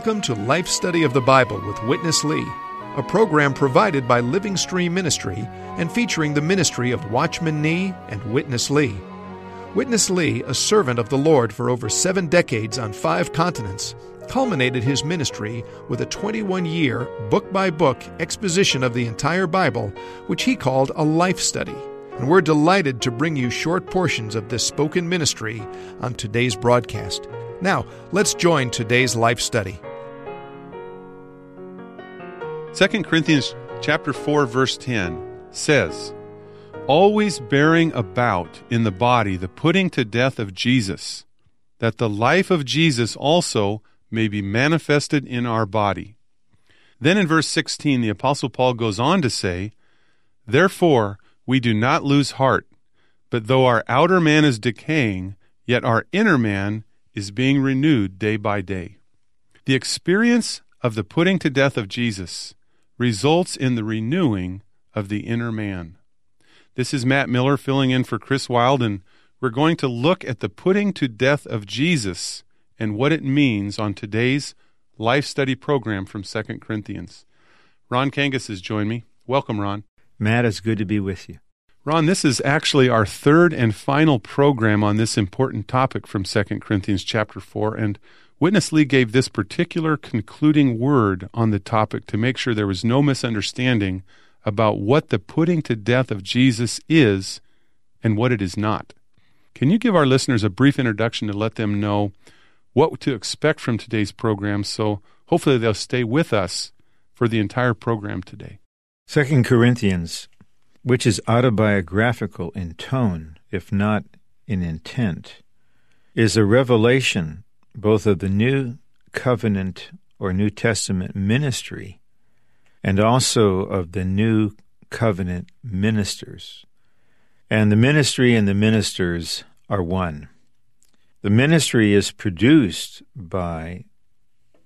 Welcome to Life Study of the Bible with Witness Lee, a program provided by Living Stream Ministry and featuring the ministry of Watchman Nee and Witness Lee. Witness Lee, a servant of the Lord for over seven decades on five continents, culminated his ministry with a 21 year, book by book exposition of the entire Bible, which he called a life study. And we're delighted to bring you short portions of this spoken ministry on today's broadcast. Now, let's join today's life study. 2 Corinthians chapter 4 verse 10 says, "Always bearing about in the body the putting to death of Jesus, that the life of Jesus also may be manifested in our body." Then in verse 16 the apostle Paul goes on to say, "Therefore we do not lose heart, but though our outer man is decaying, yet our inner man is being renewed day by day. The experience of the putting to death of Jesus results in the renewing of the inner man. This is Matt Miller filling in for Chris Wild, and we're going to look at the putting to death of Jesus and what it means on today's life study program from 2 Corinthians. Ron Kangas has joined me. Welcome, Ron. Matt, it's good to be with you. Ron, this is actually our third and final program on this important topic from 2 Corinthians chapter 4 and Witness Lee gave this particular concluding word on the topic to make sure there was no misunderstanding about what the putting to death of Jesus is and what it is not. Can you give our listeners a brief introduction to let them know what to expect from today's program so hopefully they'll stay with us for the entire program today? 2 Corinthians which is autobiographical in tone, if not in intent, is a revelation both of the New Covenant or New Testament ministry and also of the New Covenant ministers. And the ministry and the ministers are one. The ministry is produced by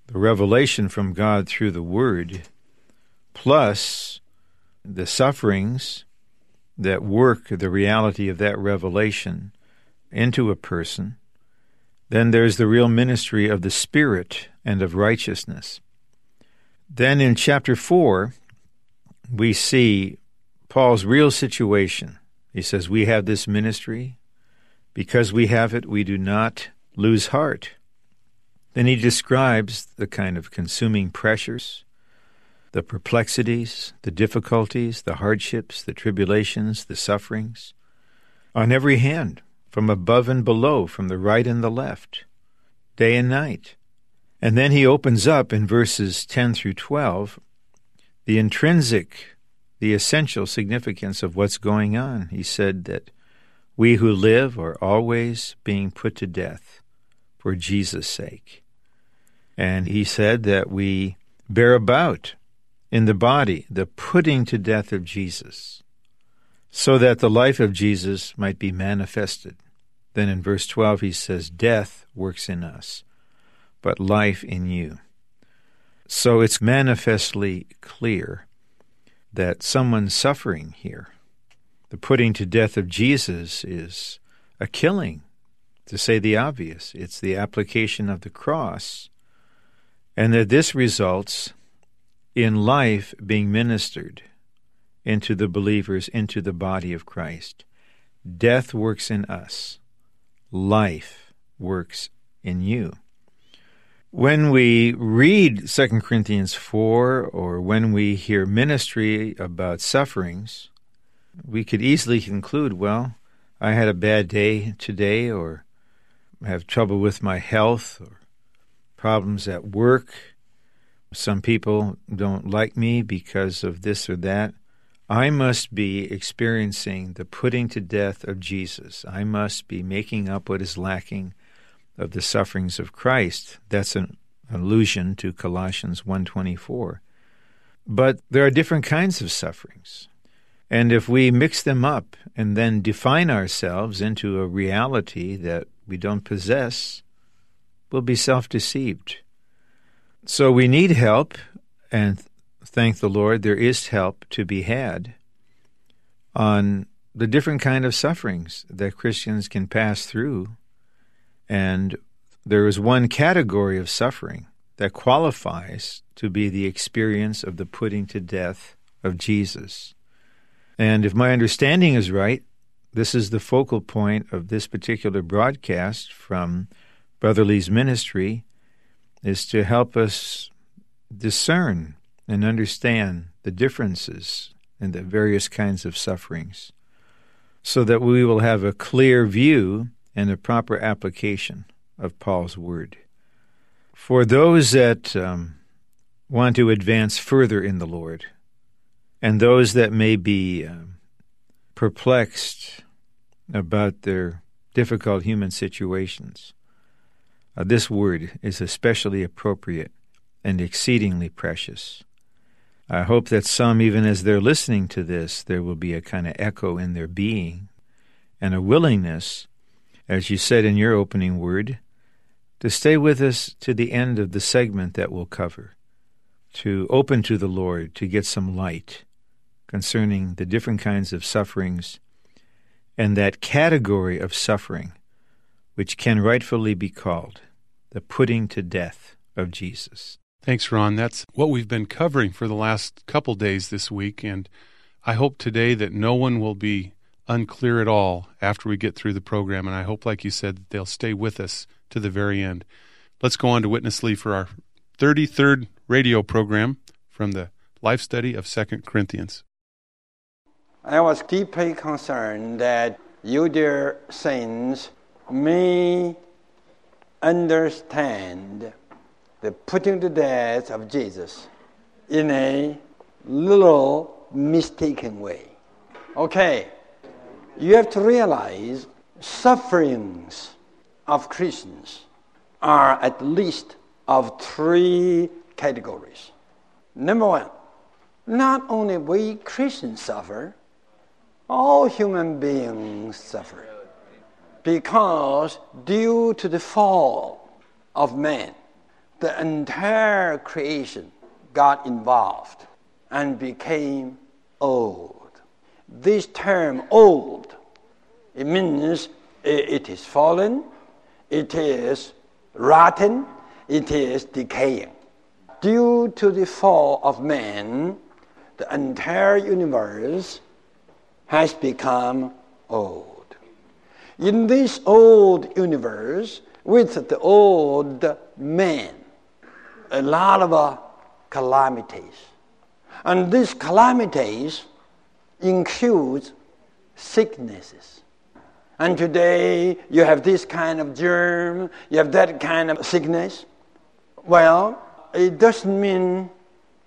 the revelation from God through the Word, plus the sufferings that work the reality of that revelation into a person, then there's the real ministry of the Spirit and of righteousness. Then in chapter 4, we see Paul's real situation. He says, We have this ministry. Because we have it, we do not lose heart. Then he describes the kind of consuming pressures the perplexities, the difficulties, the hardships, the tribulations, the sufferings, on every hand, from above and below, from the right and the left, day and night. And then he opens up in verses 10 through 12 the intrinsic, the essential significance of what's going on. He said that we who live are always being put to death for Jesus' sake. And he said that we bear about in the body, the putting to death of Jesus, so that the life of Jesus might be manifested. Then in verse 12 he says, Death works in us, but life in you. So it's manifestly clear that someone's suffering here. The putting to death of Jesus is a killing, to say the obvious. It's the application of the cross, and that this results in life being ministered into the believers, into the body of Christ. Death works in us, life works in you. When we read 2 Corinthians 4 or when we hear ministry about sufferings, we could easily conclude, well, I had a bad day today, or have trouble with my health, or problems at work, some people don't like me because of this or that. I must be experiencing the putting to death of Jesus. I must be making up what is lacking of the sufferings of Christ. That's an allusion to Colossians 1:24. But there are different kinds of sufferings. And if we mix them up and then define ourselves into a reality that we don't possess, we'll be self-deceived. So we need help, and thank the Lord, there is help to be had on the different kind of sufferings that Christians can pass through. And there is one category of suffering that qualifies to be the experience of the putting to death of Jesus. And if my understanding is right, this is the focal point of this particular broadcast from Brother Lee's ministry is to help us discern and understand the differences in the various kinds of sufferings so that we will have a clear view and a proper application of Paul's word. For those that um, want to advance further in the Lord, and those that may be um, perplexed about their difficult human situations, uh, this word is especially appropriate and exceedingly precious. I hope that some, even as they're listening to this, there will be a kind of echo in their being and a willingness, as you said in your opening word, to stay with us to the end of the segment that we'll cover, to open to the Lord, to get some light concerning the different kinds of sufferings and that category of suffering which can rightfully be called the putting to death of Jesus. Thanks, Ron. That's what we've been covering for the last couple days this week, and I hope today that no one will be unclear at all after we get through the program, and I hope, like you said, that they'll stay with us to the very end. Let's go on to Witness Lee for our 33rd radio program from the Life Study of Second Corinthians. I was deeply concerned that you, dear saints, may understand the putting to death of Jesus in a little mistaken way. Okay, you have to realize sufferings of Christians are at least of three categories. Number one, not only we Christians suffer, all human beings suffer. Because due to the fall of man, the entire creation got involved and became old. This term old, it means it is fallen, it is rotten, it is decaying. Due to the fall of man, the entire universe has become old. In this old universe, with the old man, a lot of uh, calamities. And these calamities include sicknesses. And today you have this kind of germ, you have that kind of sickness. Well, it doesn't mean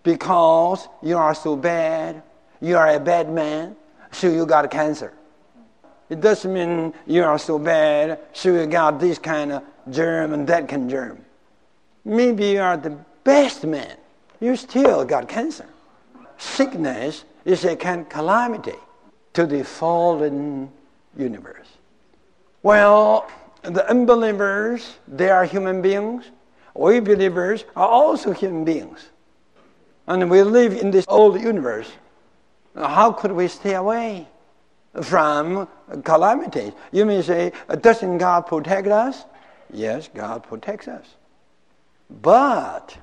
because you are so bad, you are a bad man, so you got cancer. It doesn't mean you are so bad, so you got this kind of germ and that kind of germ. Maybe you are the best man, you still got cancer. Sickness is a kind of calamity to the fallen universe. Well, the unbelievers, they are human beings. We believers are also human beings. And we live in this old universe. How could we stay away? from calamities. You may say, doesn't God protect us? Yes, God protects us. But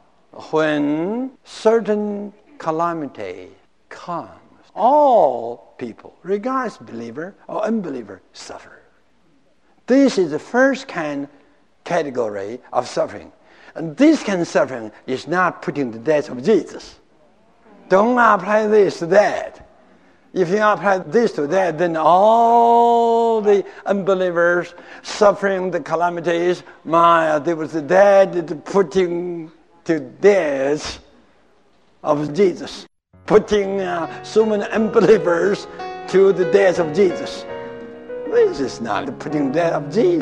when certain calamity comes, all people, regardless believer or unbeliever, suffer. This is the first kind category of suffering. And this kind of suffering is not putting the death of Jesus. Don't apply this to that. If you apply this to that, then all the unbelievers suffering the calamities, my, there was the dead putting to death of Jesus, putting uh, so many unbelievers to the death of Jesus. This is not the putting death of Jesus.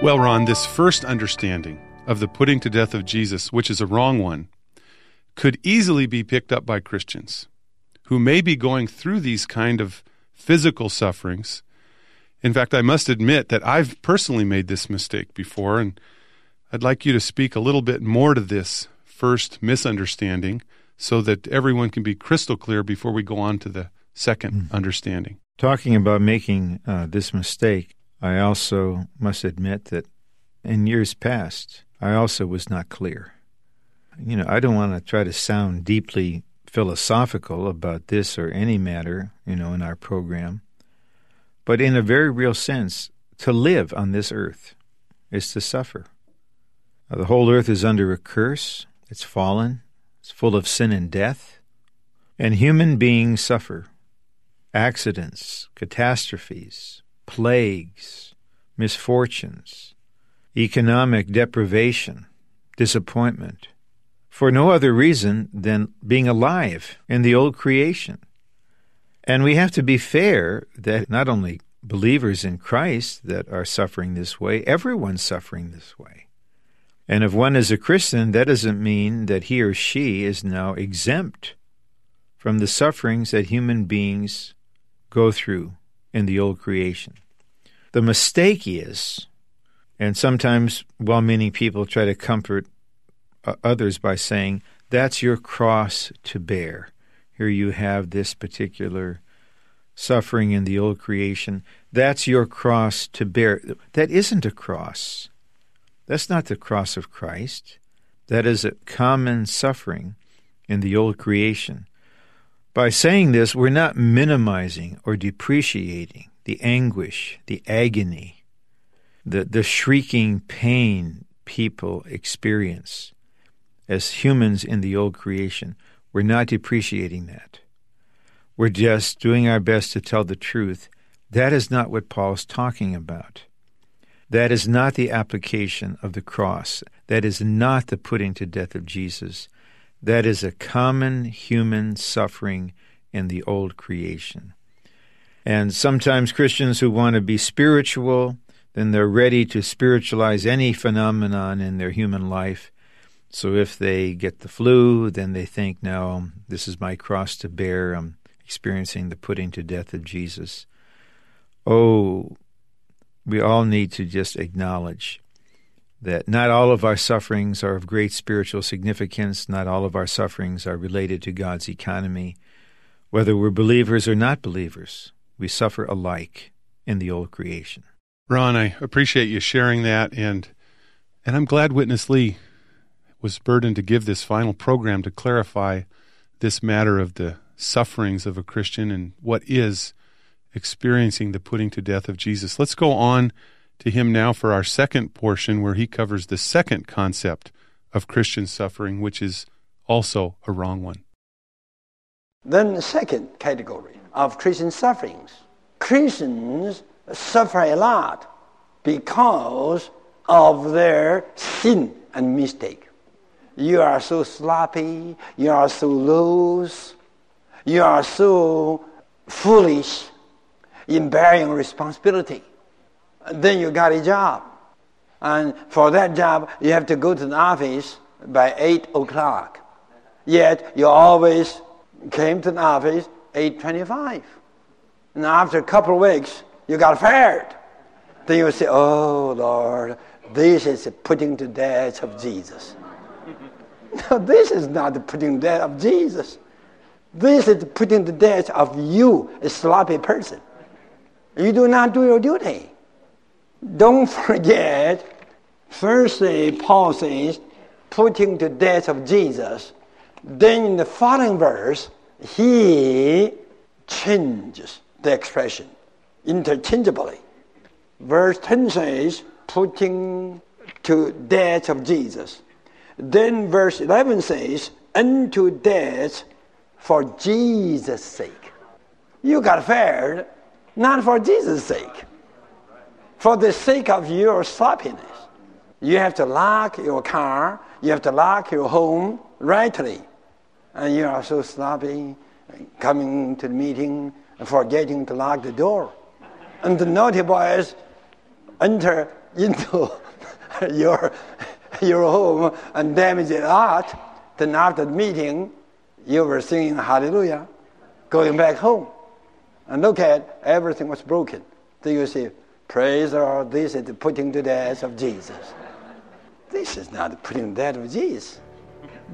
Well, Ron, this first understanding of the putting to death of Jesus, which is a wrong one, could easily be picked up by Christians who may be going through these kind of physical sufferings. In fact, I must admit that I've personally made this mistake before, and I'd like you to speak a little bit more to this first misunderstanding so that everyone can be crystal clear before we go on to the second mm. understanding. Talking about making uh, this mistake, I also must admit that in years past, I also was not clear. You know, I don't want to try to sound deeply philosophical about this or any matter, you know, in our program. But in a very real sense, to live on this earth is to suffer. The whole earth is under a curse, it's fallen, it's full of sin and death, and human beings suffer. Accidents, catastrophes, plagues, misfortunes, economic deprivation, disappointment, for no other reason than being alive in the old creation. And we have to be fair that not only believers in Christ that are suffering this way, everyone's suffering this way. And if one is a Christian, that doesn't mean that he or she is now exempt from the sufferings that human beings go through in the old creation. The mistake is, and sometimes well meaning people try to comfort uh, others by saying, That's your cross to bear. Here you have this particular suffering in the old creation. That's your cross to bear. That isn't a cross. That's not the cross of Christ. That is a common suffering in the old creation. By saying this, we're not minimizing or depreciating the anguish, the agony, the, the shrieking pain people experience as humans in the old creation. We're not depreciating that. We're just doing our best to tell the truth. That is not what Paul is talking about. That is not the application of the cross. That is not the putting to death of Jesus. That is a common human suffering in the old creation. And sometimes Christians who want to be spiritual, then they're ready to spiritualize any phenomenon in their human life so if they get the flu, then they think, no, this is my cross to bear. I'm experiencing the putting to death of Jesus. Oh, we all need to just acknowledge that not all of our sufferings are of great spiritual significance. Not all of our sufferings are related to God's economy. Whether we're believers or not believers, we suffer alike in the old creation. Ron, I appreciate you sharing that, and and I'm glad Witness Lee was burdened to give this final program to clarify this matter of the sufferings of a Christian and what is experiencing the putting to death of Jesus. Let's go on to him now for our second portion where he covers the second concept of Christian suffering, which is also a wrong one. Then the second category of Christian sufferings. Christians suffer a lot because of their sin and mistake. You are so sloppy. You are so loose. You are so foolish in bearing responsibility. Then you got a job. And for that job, you have to go to the office by 8 o'clock. Yet you always came to the office 8.25. And after a couple of weeks, you got fired. Then you say, oh, Lord, this is putting to death of Jesus. No, this is not the putting to death of Jesus. This is putting to death of you, a sloppy person. You do not do your duty. Don't forget, firstly, Paul says, putting to death of Jesus. Then in the following verse, he changes the expression interchangeably. Verse 10 says, putting to death of Jesus. Then verse 11 says, unto death for Jesus' sake. You got fired not for Jesus' sake, for the sake of your sloppiness. You have to lock your car, you have to lock your home rightly. And you are so sloppy, coming to the meeting and forgetting to lock the door. And the naughty boys enter into your your home and damage it lot, then after the meeting, you were singing hallelujah, going back home. And look at everything was broken. Then you see, Praise the Lord, this is the putting to death of Jesus. This is not the putting to death of Jesus.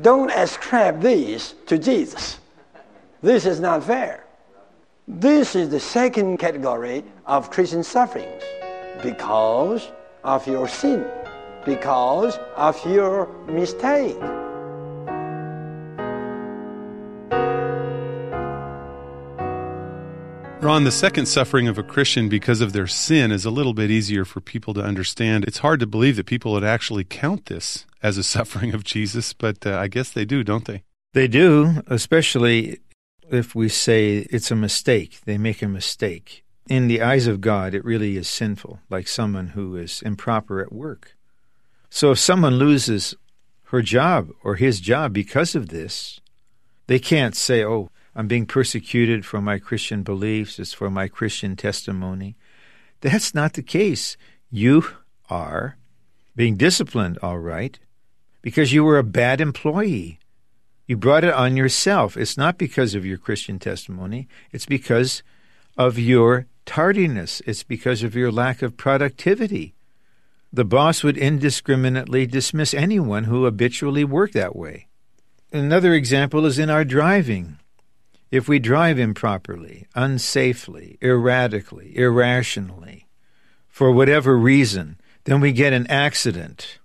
Don't ascribe this to Jesus. This is not fair. This is the second category of Christian sufferings. because of your sin, because of your mistake. Ron, the second suffering of a Christian because of their sin is a little bit easier for people to understand. It's hard to believe that people would actually count this as a suffering of Jesus, but uh, I guess they do, don't they? They do, especially if we say it's a mistake. They make a mistake. In the eyes of God, it really is sinful, like someone who is improper at work. So if someone loses her job or his job because of this, they can't say, oh, I'm being persecuted for my Christian beliefs, it's for my Christian testimony. That's not the case. You are being disciplined, all right, because you were a bad employee. You brought it on yourself. It's not because of your Christian testimony, it's because of your tardiness, it's because of your lack of productivity. The boss would indiscriminately dismiss anyone who habitually worked that way. Another example is in our driving. If we drive improperly, unsafely, erratically, irrationally, for whatever reason, then we get an accident.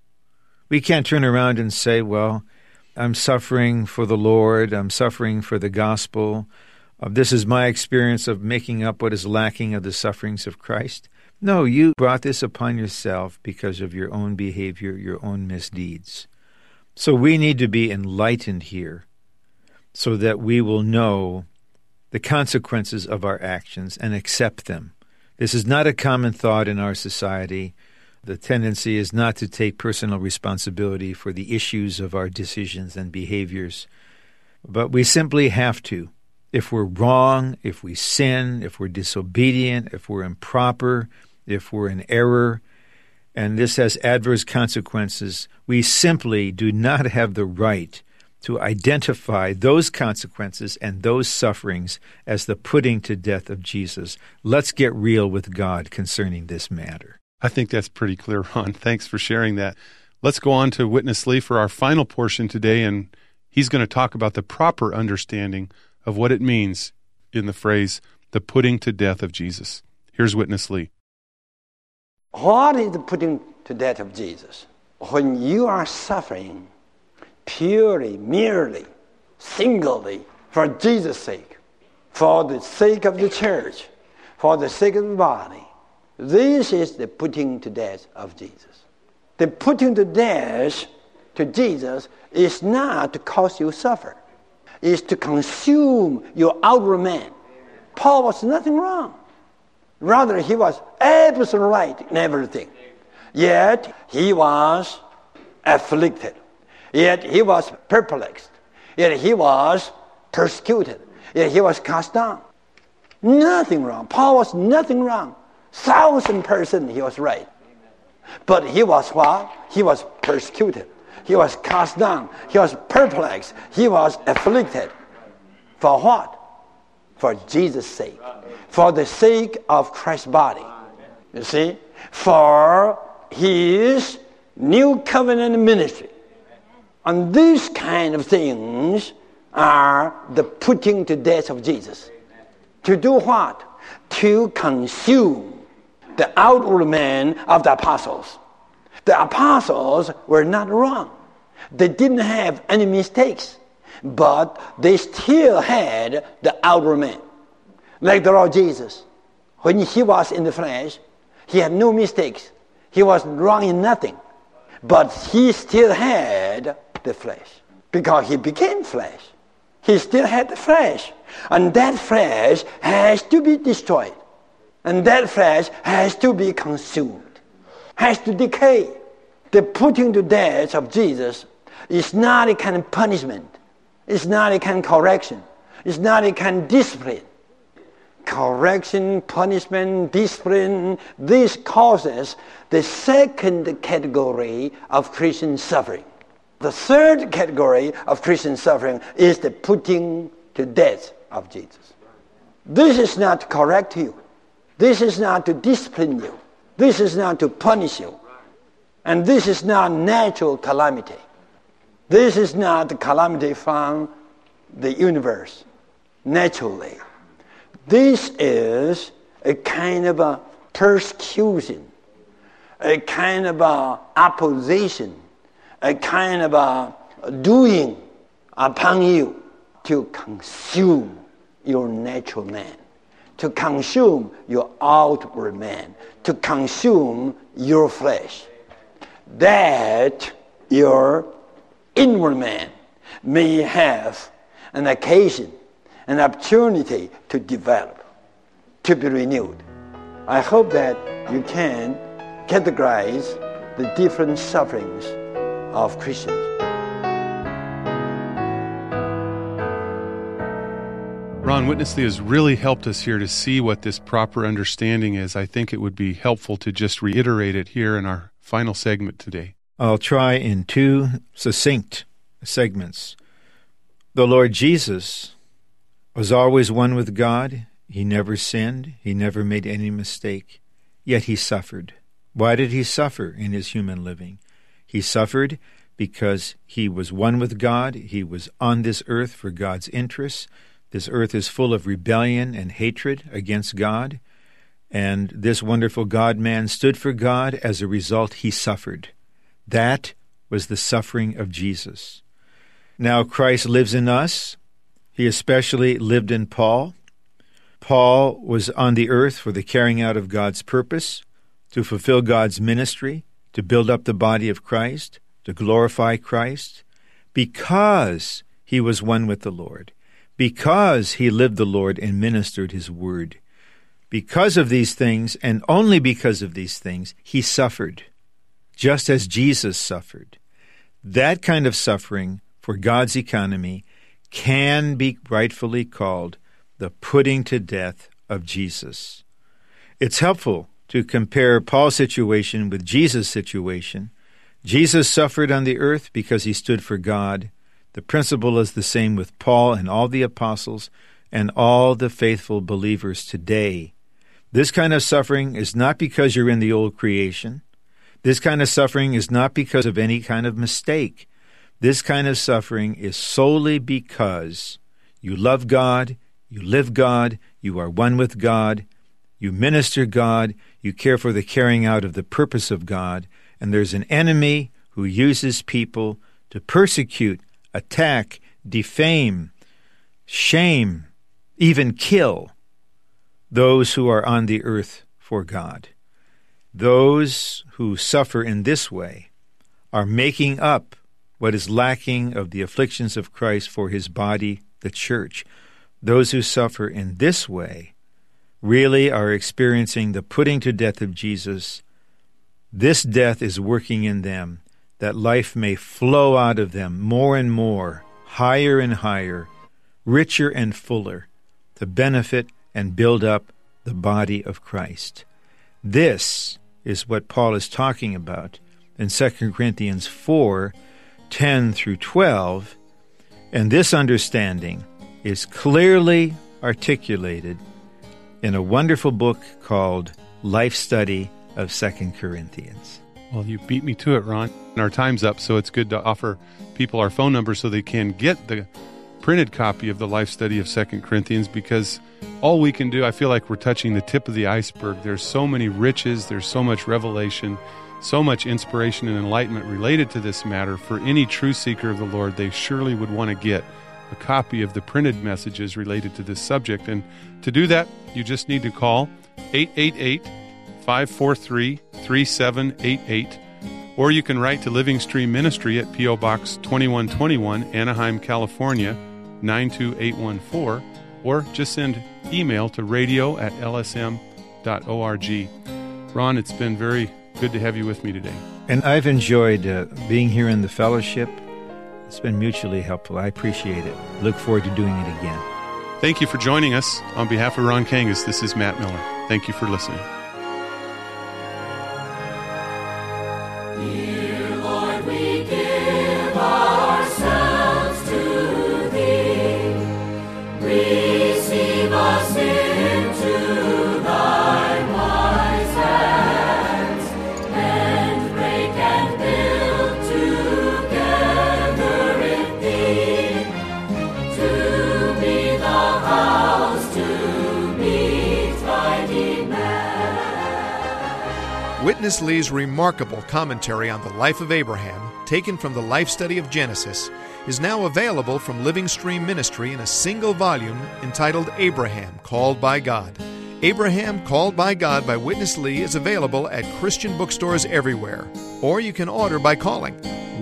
We can't turn around and say, well, I'm suffering for the Lord, I'm suffering for the gospel. Uh, this is my experience of making up what is lacking of the sufferings of Christ. No, you brought this upon yourself because of your own behavior, your own misdeeds. So we need to be enlightened here so that we will know the consequences of our actions and accept them. This is not a common thought in our society. The tendency is not to take personal responsibility for the issues of our decisions and behaviors, but we simply have to. If we're wrong, if we sin, if we're disobedient, if we're improper, if we're in error, and this has adverse consequences, we simply do not have the right to identify those consequences and those sufferings as the putting to death of Jesus. Let's get real with God concerning this matter. I think that's pretty clear, Ron. Thanks for sharing that. Let's go on to Witness Lee for our final portion today, and he's going to talk about the proper understanding of what it means in the phrase, the putting to death of Jesus. Here's Witness Lee. What is the putting to death of Jesus? When you are suffering, purely, merely, singly, for Jesus' sake, for the sake of the church, for the sake of the body. This is the putting to death of Jesus. The putting to death to Jesus is not to cause you suffer. It's to consume your outer man. Paul was nothing wrong. Rather, he was absolutely right in everything. Yet, he was afflicted. Yet he was perplexed. Yet he was persecuted. Yet he was cast down. Nothing wrong. Paul was nothing wrong. Thousand percent he was right. But he was what? He was persecuted. He was cast down. He was perplexed. He was afflicted. For what? For Jesus' sake. For the sake of Christ's body. You see? For his new covenant ministry. And these kind of things are the putting to death of Jesus. To do what? To consume the outward man of the apostles. The apostles were not wrong. They didn't have any mistakes, but they still had the outer man. Like the Lord Jesus. When he was in the flesh, he had no mistakes. He was wrong in nothing. But he still had the flesh because he became flesh. He still had the flesh. And that flesh has to be destroyed. And that flesh has to be consumed, has to decay. The putting to death of Jesus is not a kind of punishment. It's not a kind of correction. It's not a kind of discipline. Correction, punishment, discipline, this causes the second category of Christian suffering. The third category of Christian suffering is the putting to death of Jesus. This is not correct you. This is not to discipline you. This is not to punish you. And this is not natural calamity. This is not the calamity from the universe naturally. This is a kind of a persecution a kind of uh, opposition, a kind of uh, doing upon you to consume your natural man, to consume your outward man, to consume your flesh, that your inward man may have an occasion, an opportunity to develop, to be renewed. I hope that you can categorize the different sufferings of Christians. Ron Witness Lee has really helped us here to see what this proper understanding is. I think it would be helpful to just reiterate it here in our final segment today. I'll try in two succinct segments. The Lord Jesus was always one with God. He never sinned. He never made any mistake. Yet he suffered. Why did he suffer in his human living? He suffered because he was one with God. He was on this earth for God's interests. This earth is full of rebellion and hatred against God. And this wonderful God man stood for God. As a result, he suffered. That was the suffering of Jesus. Now Christ lives in us. He especially lived in Paul. Paul was on the earth for the carrying out of God's purpose, to fulfill God's ministry, to build up the body of Christ, to glorify Christ, because he was one with the Lord, because he lived the Lord and ministered his word. Because of these things, and only because of these things, he suffered, just as Jesus suffered. That kind of suffering for God's economy can be rightfully called the putting to death of Jesus. It's helpful to compare Paul's situation with Jesus' situation. Jesus suffered on the earth because he stood for God. The principle is the same with Paul and all the apostles and all the faithful believers today. This kind of suffering is not because you're in the old creation. This kind of suffering is not because of any kind of mistake. This kind of suffering is solely because you love God, you live God, you are one with God, you minister God, you care for the carrying out of the purpose of God, and there's an enemy who uses people to persecute, attack, defame, shame, even kill those who are on the earth for God. Those who suffer in this way are making up what is lacking of the afflictions of Christ for his body, the church. Those who suffer in this way really are experiencing the putting to death of Jesus. This death is working in them that life may flow out of them more and more, higher and higher, richer and fuller, to benefit and build up the body of Christ. This is what Paul is talking about in 2 Corinthians 4 10 through 12, and this understanding is clearly articulated in a wonderful book called Life Study of Second Corinthians. Well, you beat me to it, Ron. And our time's up, so it's good to offer people our phone number so they can get the printed copy of the life study of Second Corinthians because all we can do, I feel like we're touching the tip of the iceberg. There's so many riches, there's so much revelation so much inspiration and enlightenment related to this matter, for any true seeker of the Lord, they surely would want to get a copy of the printed messages related to this subject. And to do that, you just need to call 888 543 3788, or you can write to Living Stream Ministry at P.O. Box 2121, Anaheim, California 92814, or just send email to radio at lsm.org. Ron, it's been very good to have you with me today. And I've enjoyed uh, being here in the fellowship. It's been mutually helpful. I appreciate it. Look forward to doing it again. Thank you for joining us. On behalf of Ron Kangas, this is Matt Miller. Thank you for listening. Witness Lee's remarkable commentary on the life of Abraham, taken from the life study of Genesis, is now available from Living Stream Ministry in a single volume entitled Abraham Called by God. Abraham Called by God by Witness Lee is available at Christian bookstores everywhere, or you can order by calling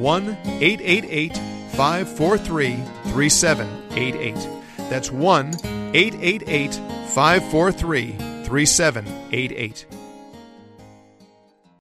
1 888 543 3788. That's 1 888 543 3788.